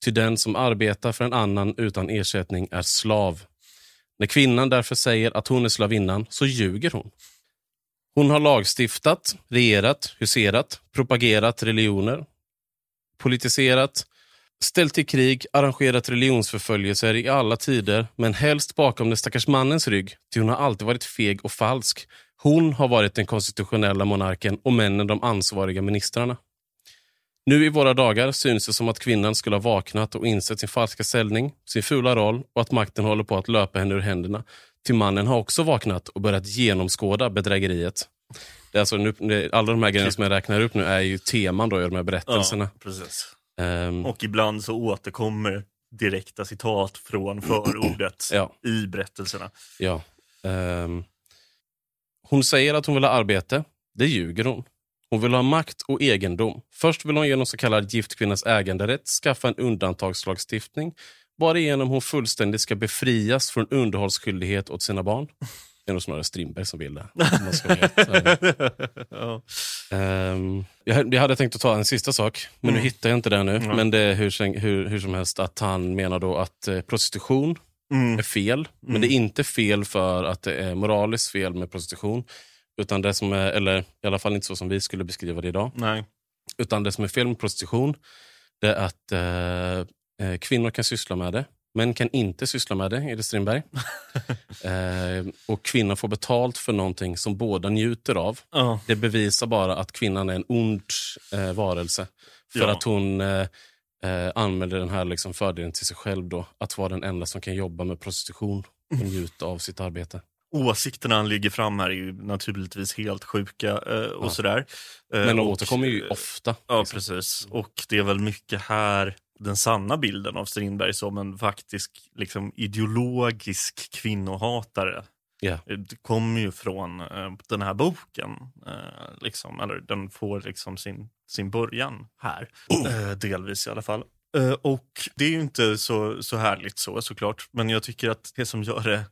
Ty den som arbetar för en annan utan ersättning är slav. När kvinnan därför säger att hon är slavinnan så ljuger hon. Hon har lagstiftat, regerat, huserat, propagerat religioner, politiserat, ställt till krig, arrangerat religionsförföljelser i alla tider, men helst bakom den stackars mannens rygg, ty hon har alltid varit feg och falsk. Hon har varit den konstitutionella monarken och männen de ansvariga ministrarna. Nu i våra dagar syns det som att kvinnan skulle ha vaknat och insett sin falska ställning, sin fula roll och att makten håller på att löpa henne ur händerna. Till mannen har också vaknat och börjat genomskåda bedrägeriet. Det är alltså nu, alla de här grejerna som jag räknar upp nu är ju teman då i de här berättelserna. Ja, precis. Ehm, Och ibland så återkommer direkta citat från förordet ja, i berättelserna. ja. Ehm, hon säger att hon vill ha arbete. Det ljuger hon. Hon vill ha makt och egendom. Först vill hon genom så kallad gift kvinnas äganderätt skaffa en undantagslagstiftning varigenom hon fullständigt ska befrias från underhållsskyldighet åt sina barn. Det är nog snarare Strindberg som vill det. man ska ja. Ehm, jag, jag hade tänkt att ta en sista sak, men Mm. nu hittar jag inte det nu. Ja. Men det är hur, hur, hur som helst att han menar då att eh, prostitution Mm. är fel. Men det är inte fel för att det är moraliskt fel med prostitution. Utan det som är, eller i alla fall inte så som vi skulle beskriva det idag. Nej. Utan det som är fel med prostitution, det är att eh, kvinnor kan syssla med det. Män kan inte syssla med det, enligt Strindberg. eh, och kvinnor får betalt för någonting som båda njuter av. Ja. Det bevisar bara att kvinnan är en ond eh, varelse. För Ja. att hon eh, eh, använder den här liksom fördelen till sig själv. Då, att vara den enda som kan jobba med prostitution och njuta av sitt arbete. Åsikterna han ligger fram här är ju naturligtvis helt sjuka eh, och Ja. sådär. Eh, Men de och, återkommer ju eh, ofta. Ja, liksom. precis. Och det är väl mycket här den sanna bilden av Strindberg som en faktisk liksom, ideologisk kvinnohatare. Eh, Det kommer ju från eh, den här boken. Eh, liksom, eller den får liksom sin, sin början här. Eh, delvis i alla fall. Eh, och det är ju inte så, så härligt så såklart. Men jag tycker att det som gör det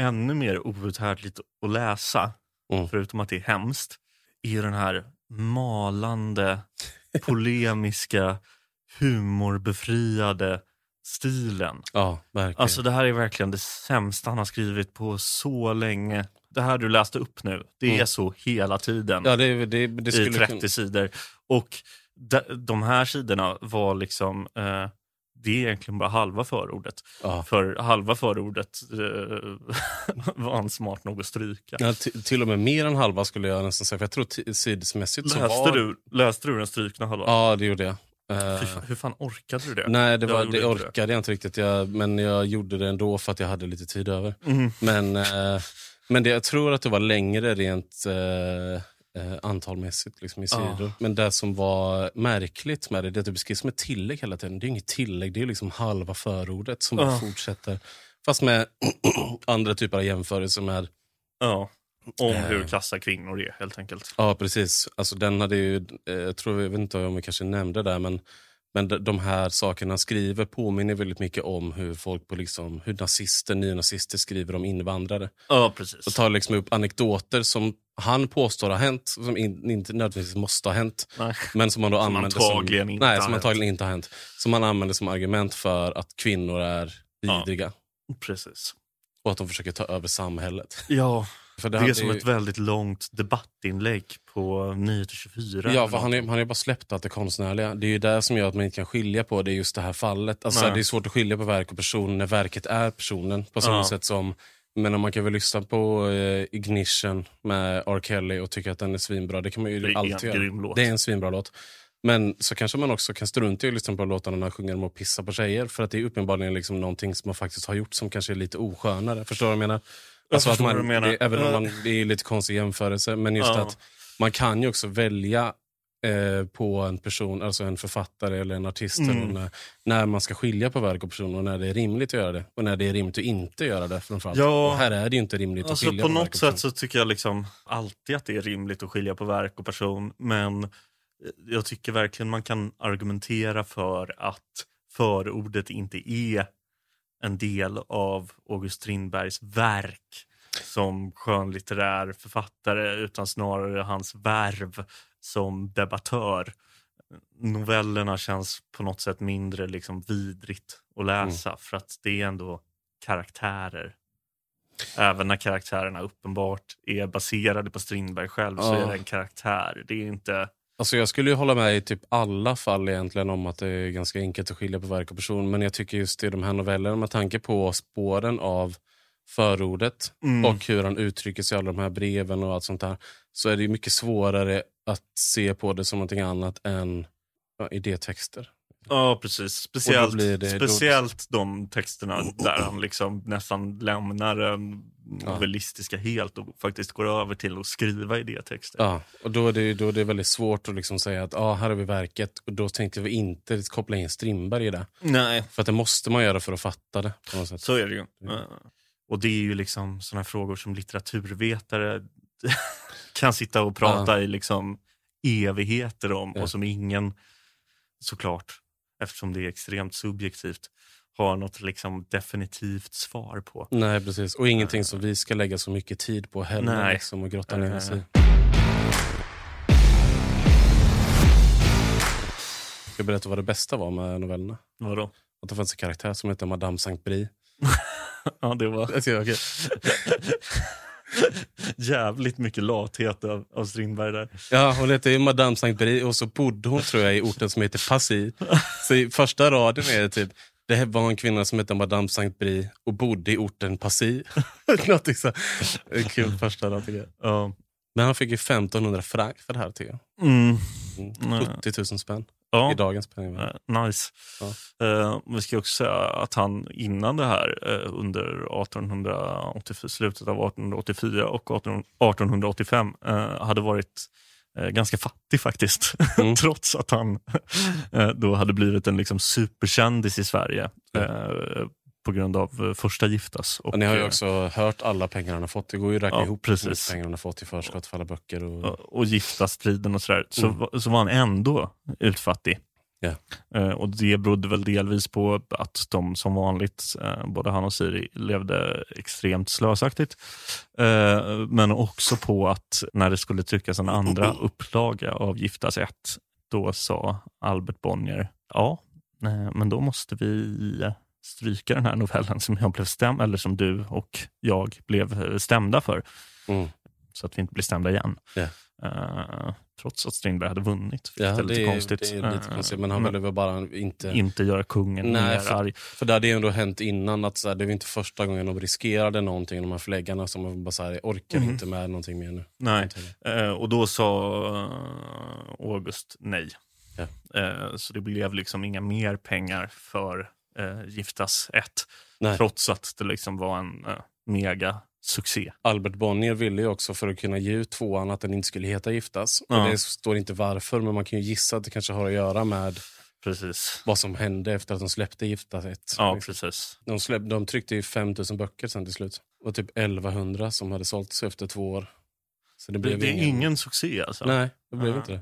ännu mer outhärdligt att läsa, Mm. förutom att det är hemskt, är den här malande, polemiska, humorbefriade stilen. Ja, verkligen. Alltså det här är verkligen det sämsta han har skrivit på så länge. det här du läste upp nu, det är Mm. så hela tiden Ja, det, det, det i skulle 30 kunna- sidor. Och de, de här sidorna var liksom, eh, det är egentligen bara halva förordet. Ja. För halva förordet eh, var han smart nog att stryka. Ja, till och med mer än halva skulle jag nästan säga. För jag tror t- sidesmässigt så var... du, läste du den strykna halvan? Ja, det gjorde jag. Eh, fan, hur fan orkade du det? nej, det, var, det inte det. orkade jag inte riktigt. Jag, men jag gjorde det ändå för att jag hade lite tid över. Mhm. Men, eh, men det, jag tror att det var längre rent eh, eh, antalmässigt liksom, i Ja. sidor. Men det som var märkligt med det, det är att det beskrivs som ett tillägg hela tiden. Det är inget tillägg, det är liksom halva förordet som bara Ja. fortsätter. Fast med andra typer av jämförelser med Ja, om Eh. hur kassa kvinnor är helt enkelt. Ja, precis. Alltså, den hade ju, eh, jag tror, jag vet inte om vi kanske nämnde det, men, men de- här sakerna han skriver påminner väldigt mycket om hur folk på liksom, hur nazister, nynazister skriver om invandrare. Ja, precis. Och tar liksom upp anekdoter som han påstår har hänt, som in, inte nödvändigtvis måste ha hänt. Nej. Men som man då Som använder antagligen som, inte nej, som antagligen inte har hänt. Som man använder som argument för att kvinnor är Ja. vidriga. Precis. Och att de försöker ta över samhället. Ja, För det, hade är som ju- ett väldigt långt debattinlägg på Nyheter 24. Ja, för han, är, någonting. han är bara släppt att det konstnärliga. Det är ju det som gör att man inte kan skilja på det, just det här fallet. Alltså, Nej. det är svårt att skilja på verk och person när verket är personen. På samma Ja. sätt som, men man kan väl lyssna på eh, Ignition med R. Kelly och tycka att den är svinbra. Det kan man ju Det är alltid en göra. Det är en svinbra låt. Men så kanske man också kan strunta i att lyssna på låtarna när han sjunger om att pissa på tjejer. För att det är uppenbarligen liksom någonting som man faktiskt har gjort som kanske är lite oskönare. Förstår du vad jag menar? Alltså att man. Det, även om man, det är lite konstig jämförelse. Men just Ja. att man kan ju också välja eh, på en person, alltså en författare eller en artist, Mm. när, när man ska skilja på verk och person och när det är rimligt att göra det. Och när det är rimligt att inte göra det framförallt. Ja. Och här är det ju inte rimligt att Alltså skilja på på, något sätt så tycker jag liksom alltid att det är rimligt att skilja på verk och person. Men eh, jag tycker verkligen man kan argumentera för att förordet inte är en del av August Strindbergs verk som skönlitterär författare utan snarare hans värv som debattör. Novellerna känns på något sätt mindre liksom vidrigt att läsa för att det är ändå karaktärer. Även när karaktärerna uppenbart är baserade på Strindberg själv så Ja. är det en karaktär. Det är inte... Alltså jag skulle ju hålla med i typ alla fall egentligen om att det är ganska enkelt att skilja på verk och person. Men jag tycker just i de här novellerna med tanke på spåren av förordet Mm. och hur han uttrycker sig i alla de här breven och allt sånt där. Så är det mycket svårare att se på det som någonting annat än ja, idétexter. Ja, precis. Speciellt, det- då- speciellt de texterna där han liksom nästan lämnar den Ja. novelistiska helt och faktiskt går över till att skriva idétexter. Ja, och då är det, då är det väldigt svårt att liksom säga att ah, här har vi verket. Och då tänkte vi inte koppla in Strindberg i det. Nej, För att det måste man göra för att fatta det. På något sätt. så är det ju. Mm. Eh, Och det är ju liksom här frågor som litteraturvetare kan sitta och prata i liksom evigheter om Ja. och som ingen såklart, eftersom det är extremt subjektivt, har något liksom definitivt svar på. Nej, precis. Och ingenting som vi ska lägga så mycket tid på heller. Nej. Liksom, och grotta ner oss i. Eh. Ska jag berätta vad det bästa var med novellerna? Vadå? Att det fanns en karaktär som hette Madame Saint Brie. Ja, det var Okej, okej. jävligt mycket lathet av, av Strindberg där. Ja, hon hette ju Madame Saint Brie och så bodde hon tror jag i orten som heter Passy. Så i första raden är det typ det här var en kvinna som hette Madame Saint Brie och bodde i orten Passy. Någonting så. Kul första rad tycker jag. Ja. Men han fick ju 1500 franc för det här tycker jag. Mm. Mm. Nej. 70 000 spänn Ja. i dagens penningvärde. Eh, Nice. Ja. Eh, vi ska också säga att han innan det här, eh, under 1884, slutet av 1884 och 18, 1885, eh, hade varit eh, ganska fattig faktiskt. Mm. Trots att han eh, då hade blivit en liksom superkändis i Sverige eh, på grund av eh, första giftas. Och, ni har ju eh, också hört alla pengar han har fått. Det går ju att räkna Ja, ihop precis. pengar han har fått i förskott för alla böcker. Och... och, giftastriden och sådär, så, Mm. så var han ändå utfattig. Eh, och det berodde väl delvis på att de som vanligt, eh, både han och Siri, levde extremt slösaktigt. Men också på att när det skulle tryckas en andra upplaga av Giftas ett, då sa Albert Bonnier, ja, men då måste vi stryka den här novellen som jag blev stämd, eller som du och jag blev eh, stämda för. Mm. Så att vi inte blir stämda igen. Ja. Eh, trots att Strindberg hade vunnit. Ja, vilket är det lite är, konstigt. det är lite Eh, konstigt, men han men ville väl bara inte... inte göra kungen Nej, för- arg. För det hade ju ändå hänt innan att så här, det var inte första gången de riskerade någonting, de här förläggarna som bara så här, orkar Mhm. inte med någonting mer nu. Nej. Eh, och då sa August nej. Ja. Eh, så det blev liksom inga mer pengar för eh, Giftas 1. Nej. Trots att det liksom var en eh, mega succé. Albert Bonnier ville ju också för att kunna ge ut tvåan att den inte skulle heta Giftas. Ja. Och det står inte varför, men man kan ju gissa att det kanske har att göra med Precis. vad som hände efter att de släppte Giftas 1. Ja, Liksom. precis. de, släpp, de tryckte ju 5000 böcker sen till slut. Och typ 1100 som hade sålts efter två år. Så det Det, blev det är ingen... succé alltså. Nej, det blev Ja. inte det.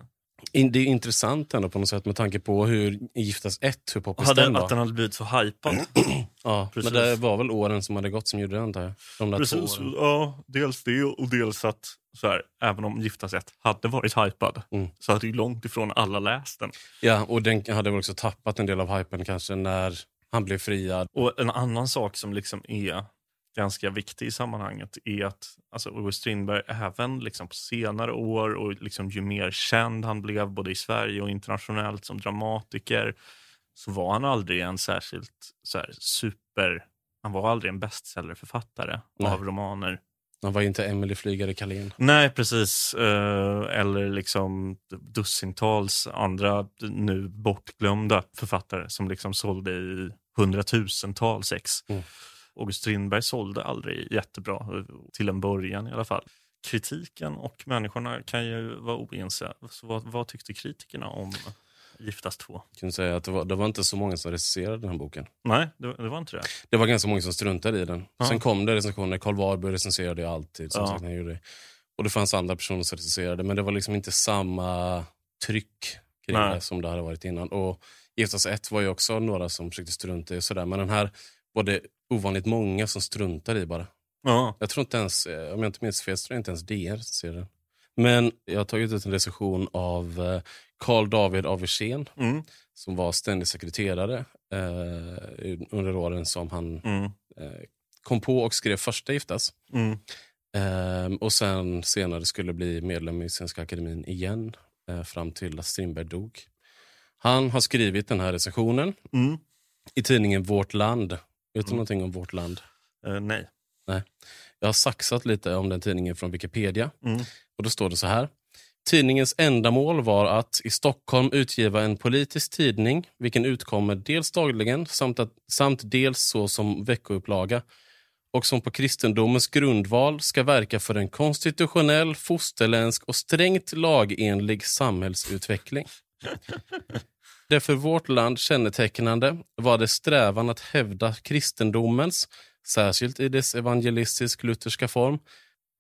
Det är intressant ändå på något sätt med tanke på hur Giftas 1, hur poppis den var. att den hade blivit så hypad. Ja, Precis. men det var väl åren som hade gått som gjorde det antar jag. De där två Precis, åren. ja, dels det och dels att så här, även om Giftas 1 hade varit hypad Mm. så hade ju långt ifrån alla läst den. Ja, och den hade väl också tappat en del av hypen kanske när han blev friad. Och en annan sak som liksom är ganska viktig i sammanhanget är att alltså, August Strindberg även liksom på senare år och liksom ju mer känd han blev både i Sverige och internationellt som dramatiker så var han aldrig en särskilt så här, super... Han var aldrig en bestsellerförfattare Nej. av romaner. Han var inte Emily Flygare Carlén. Nej, precis. Eh, eller liksom dussintals andra nu bortglömda författare som liksom sålde i hundratusentals ex. Mm. August Strindberg sålde aldrig jättebra, till en början i alla fall. Kritiken och människorna kan ju vara oense. Så vad, vad tyckte kritikerna om Giftas 2? Jag kan säga att det var, det var inte så många som recenserade den här boken. Nej, det, det var inte det. Det var ganska många som struntade i den. Ja. Sen kom det recensioner. Karl Warburg recenserade ju alltid. Som Ja. sagt, han gjorde det. Och det fanns andra personer som recenserade. Men det var liksom inte samma tryck kring Nej. det som det hade varit innan. Och Giftas 1 var ju också några som försökte strunta i. och Sådär. Men den här var det ovanligt många som struntade i bara. Ja, Jag tror inte ens, eh, om jag inte minns fel, tror jag inte ens DN ser den. Men jag har tagit ut en recension av eh, Carl David av Wirsén mm, som var ständig sekreterare eh, under åren som han mm, eh, kom på och skrev första Giftas. mm, Eh, och sen senare skulle bli medlem i Svenska Akademin igen eh, fram till att Strindberg dog. Han har skrivit den här recensionen mm. i tidningen Vårt Land. Vet du Mm. någonting om Vårt Land? Eh, nej. Jag har saxat lite om den tidningen från Wikipedia. Mm. Och Då står det så här. Tidningens ändamål var att i Stockholm utgiva en politisk tidning vilken utkommer dels dagligen samt, att, samt dels så som veckoupplaga och som på kristendomens grundval ska verka för en konstitutionell, fosterländsk och strängt lagenlig samhällsutveckling. Det för vårt land kännetecknande var det strävan att hävda kristendomens, särskilt i dess evangelistisk-lutherska form,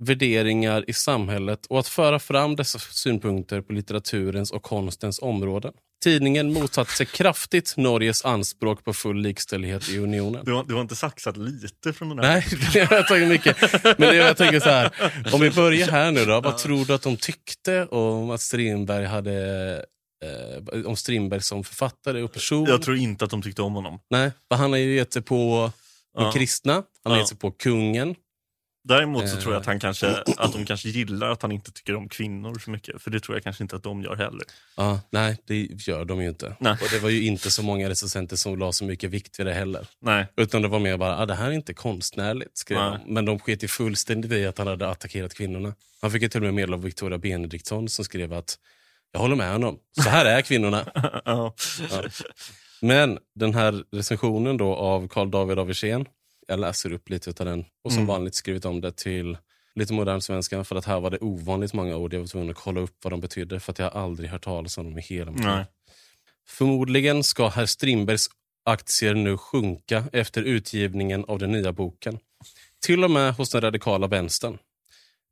värderingar i samhället och att föra fram dessa synpunkter på litteraturens och konstens områden. Tidningen motsatte sig kraftigt Norges anspråk på full likställighet i unionen. Du, har, du har inte saxat lite från den här? Nej, det har jag tagit mycket. Men det jag tänker så här, om vi börjar här nu då. Vad tror du att de tyckte om att Strindberg hade eh, om Strindberg som författare och person? Jag tror inte att de tyckte om honom. Nej, för han har ju gett sig på de Ja. kristna, han har Ja. gett sig på kungen. Däremot så tror jag Eh. att, han kanske, att de kanske gillar att han inte tycker om kvinnor så mycket. För det tror jag kanske inte att de gör heller. Ja, nej, det gör de ju inte. Nej. Och det var ju inte så många recensenter som la så mycket vikt vid det heller. Nej. Utan det var mer bara, ah, det här är inte konstnärligt, skrev de. Men de sket ju fullständigt i att han hade attackerat kvinnorna. Han fick ju till och med medel av Victoria Benediktsson som skrev att, jag håller med honom, så här är kvinnorna. ja. Men den här recensionen då av Carl David av Wirsén, jag läser upp lite av den och som Mm. vanligt skrivit om det till lite modern svenska för att här var det ovanligt många ord. Jag var tvungen att kolla upp vad de betydde för att jag aldrig hört talas om dem i hela mitt liv. Förmodligen ska herr Strindbergs aktier nu sjunka efter utgivningen av den nya boken. Till och med hos den radikala vänstern.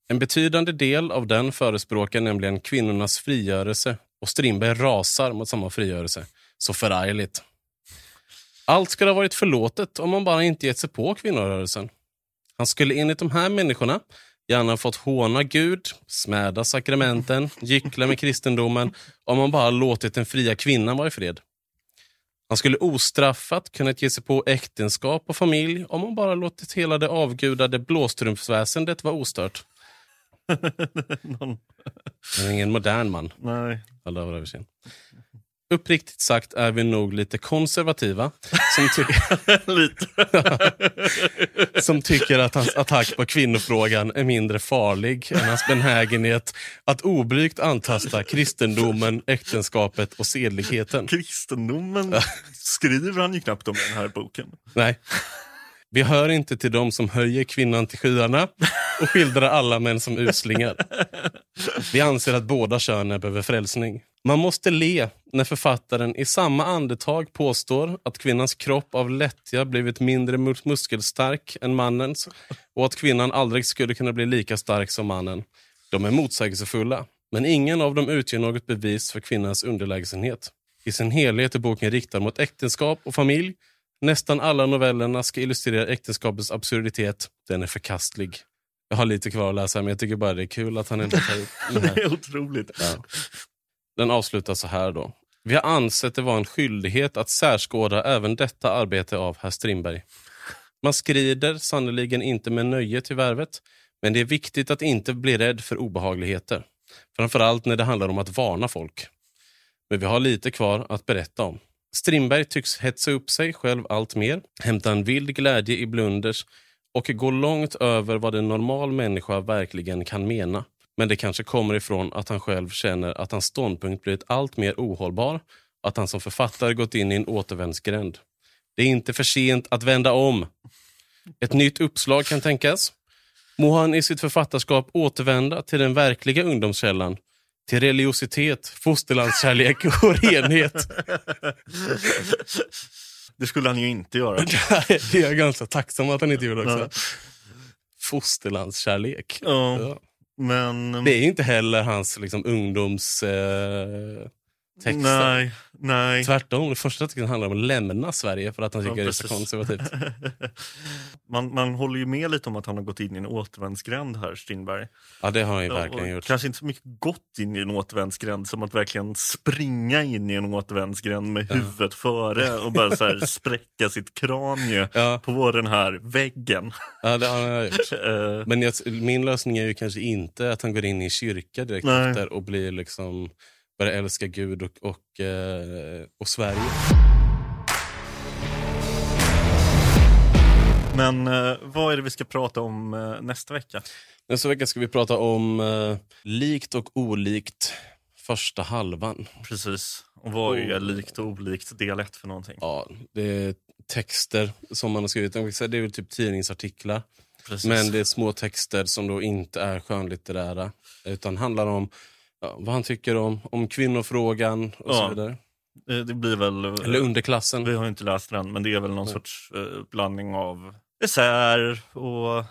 En betydande del av den förespråkar nämligen kvinnornas frigörelse och Strindberg rasar mot samma frigörelse. Så förargligt. Allt skulle ha varit förlåtet om man bara inte gett sig på kvinnorörelsen. Han skulle enligt de här människorna gärna fått håna Gud, smäda sakramenten, gyckla med kristendomen om man bara låtit den fria kvinnan vara i fred. Han skulle ostraffat kunnat ge sig på äktenskap och familj om man bara låtit hela det avgudade blåstrumpsväsendet vara ostört. Någon... Är ingen modern man. Nej. Alla över översyn. Uppriktigt sagt är vi nog lite konservativa som, ty Lite. som tycker att hans attack på kvinnofrågan är mindre farlig än hans benägenhet att oblygt antasta kristendomen, äktenskapet och sedligheten. Kristendomen skriver han ju knappt om i den här boken. Nej. Vi hör inte till dem som höjer kvinnan till skyarna och skildrar alla män som uslingar. Vi anser att båda könen behöver frälsning. Man måste le när författaren i samma andetag påstår att kvinnans kropp av lättja blivit mindre mus- muskelstark än mannens och att kvinnan aldrig skulle kunna bli lika stark som mannen. De är motsägelsefulla, men ingen av dem utgör något bevis för kvinnans underlägsenhet. I sin helhet är boken riktad mot äktenskap och familj. Nästan alla novellerna ska illustrera äktenskapets absurditet. Den är förkastlig. Jag har lite kvar att läsa, men jag tycker bara det är kul att han inte tar upp den Det här. är otroligt. Ja. Den avslutar så här då. Vi har ansett det vara en skyldighet att särskåda även detta arbete av herr Strindberg. Man skrider sannoliken inte med nöje till värvet, men det är viktigt att inte bli rädd för obehagligheter. Framförallt när det handlar om att varna folk. Men vi har lite kvar att berätta om. Strindberg tycks hetsa upp sig själv allt mer, hämta en vild glädje i blunders och gå långt över vad en normal människa verkligen kan mena. Men det kanske kommer ifrån att han själv känner att hans ståndpunkt blivit allt mer ohållbar, att han som författare gått in i en återvändsgränd. Det är inte för sent att vända om. Ett nytt uppslag kan tänkas. Må han i sitt författarskap återvända till den verkliga ungdomskällan, till religiositet, fosterlandskärlek och renhet. Det skulle han ju inte göra. det är jag ganska tacksam att han inte gjorde också. Ja. Fosterlandskärlek. Ja, Ja. men... Det är inte heller hans liksom, ungdoms... Eh, texter. Nej, nej. Tvärtom, det första texten handlar om att lämna Sverige för att han tycker Ja, det är så konservativt. man, man håller ju med lite om att han har gått in i en återvändsgränd här, Strindberg. Ja, det har han ju Ja, verkligen gjort. Kanske inte så mycket gått in i en återvändsgränd som att verkligen springa in i en återvändsgränd med huvudet före och bara så här spräcka sitt kranie Ja, på den här väggen. ja, det har han gjort. Eh, Men jag, min lösning är ju kanske inte att han går in i kyrka direkt Nej. efter och blir liksom börjar älska Gud och, och, eh, och Sverige. Men eh, vad är det vi ska prata om eh, nästa vecka? Nästa vecka ska vi prata om likt och olikt första halvan. Precis. Och vad är likt och olikt del 1 för någonting? Ja, det är texter som man har skrivit. Det är väl typ tidningsartiklar. Precis. Men det är små texter som då inte är skönlitterära. Utan handlar om ja, vad han tycker om, om kvinnofrågan och Ja. så vidare. Eh, det blir väl... Eller underklassen. Vi har inte läst den, men det är väl någon Nej. sorts eh, blandning av essäer och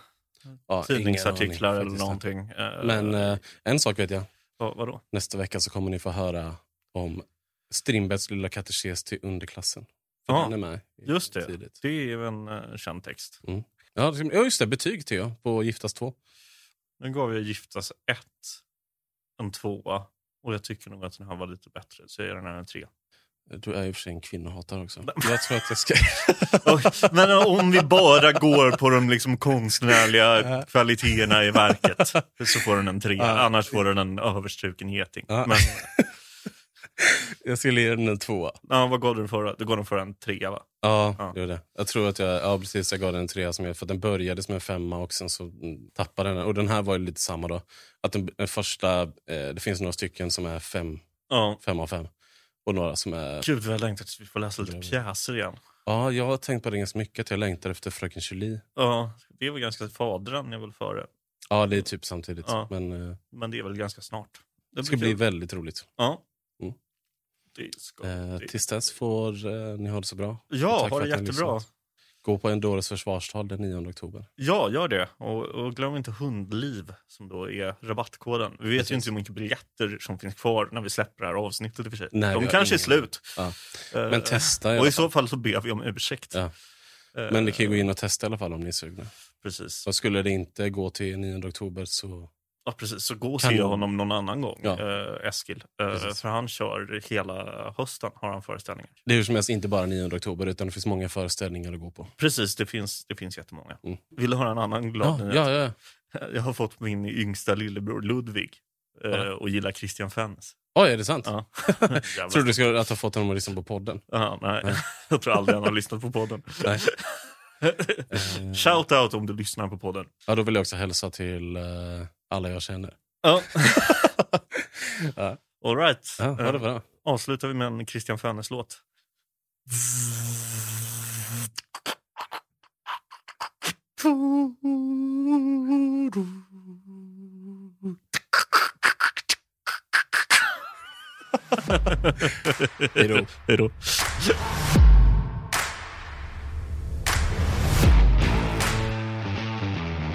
Ja, tidningsartiklar eller aning, faktiskt. någonting. Eh, Men eh, en sak vet jag. vad, vadå? Nästa vecka så kommer ni få höra om Strindbergs lilla katekes till underklassen. För Ja, den är med Just det. tidigt. Det är ju en uh, känd text. Ja, det- ja, just det. Betyg till jag på Giftas 2. Nu gav jag Giftas ett, en tvåa. Och jag tycker nog att den här var lite bättre, så jag ger den här en tre. Du är och för sig en kvinnohatare också. Jag tror att jag ska... Men om vi bara går på de liksom konstnärliga kvaliteterna i verket så får den en tre. Ja. Annars får den en överstruken geting. Men jag skulle ge den en tvåa. ja, vad gav du den för? Du gav den för en trea va? Ja, Ja. det gjorde jag. Jag tror att jag, ja, precis, jag gav den en trea som jag, för den började som en femma och sen så mm, tappade den. Och den här var ju lite samma då. Att den, den första, eh, det finns några stycken som är fem, Ja. fem av fem. Och några som är... Gud vad jag längtar tills vi får läsa lite pjäser igen. Ja, jag har tänkt på det ganska mycket. Att jag längtar efter Fröken Julie. Ja, det väl ganska, Fadern är väl före. Ja, det är typ samtidigt. Ja. Men eh, Men det är väl ganska snart. det ska bli väldigt roligt. Ja. Mm. Eh, tills dess får eh, ni ha det så bra. Ja, ha det jättebra. Gå på Endores försvarstal den 9 oktober. Ja, gör det. Och, och glöm inte hundliv som då är rabattkoden. Vi vet ju Precis. inte hur mycket biljetter som finns kvar när vi släpper det här avsnittet i och. Nej, De kanske är slut. Ja. Eh, Men testa i Och i så fall så ber vi om ursäkt. Ja. Eh, Men ni kan ju gå in och testa i alla fall om ni är sugna. Precis. Så skulle det inte gå till 9 oktober så... Ja, precis. Så gå och se honom någon annan gång, Ja. eh, Eskil. Precis. för han kör hela hösten, har han föreställningar. Det är hur som helst inte bara 9 oktober utan det finns många föreställningar att gå på. Precis, det finns, det finns jättemånga. Mm. Vill du höra en annan glad Ja, nyhet? ja, ja. Jag har fått min yngsta lillebror Ludvig eh, och gillar Christian Fennes. Oj, är det sant? Ja. Jag trodde du skulle att ha fått honom att lyssna på podden. Ja, nej. Jag tror aldrig han har lyssnat på podden. Nej. Shout out om du lyssnar på podden. Ja, då vill jag också hälsa till eh, alla jag känner. Ja. All right. Ja, ha det bra. Avslutar vi med en Christian Fennes-låt. Hej då. Hej då.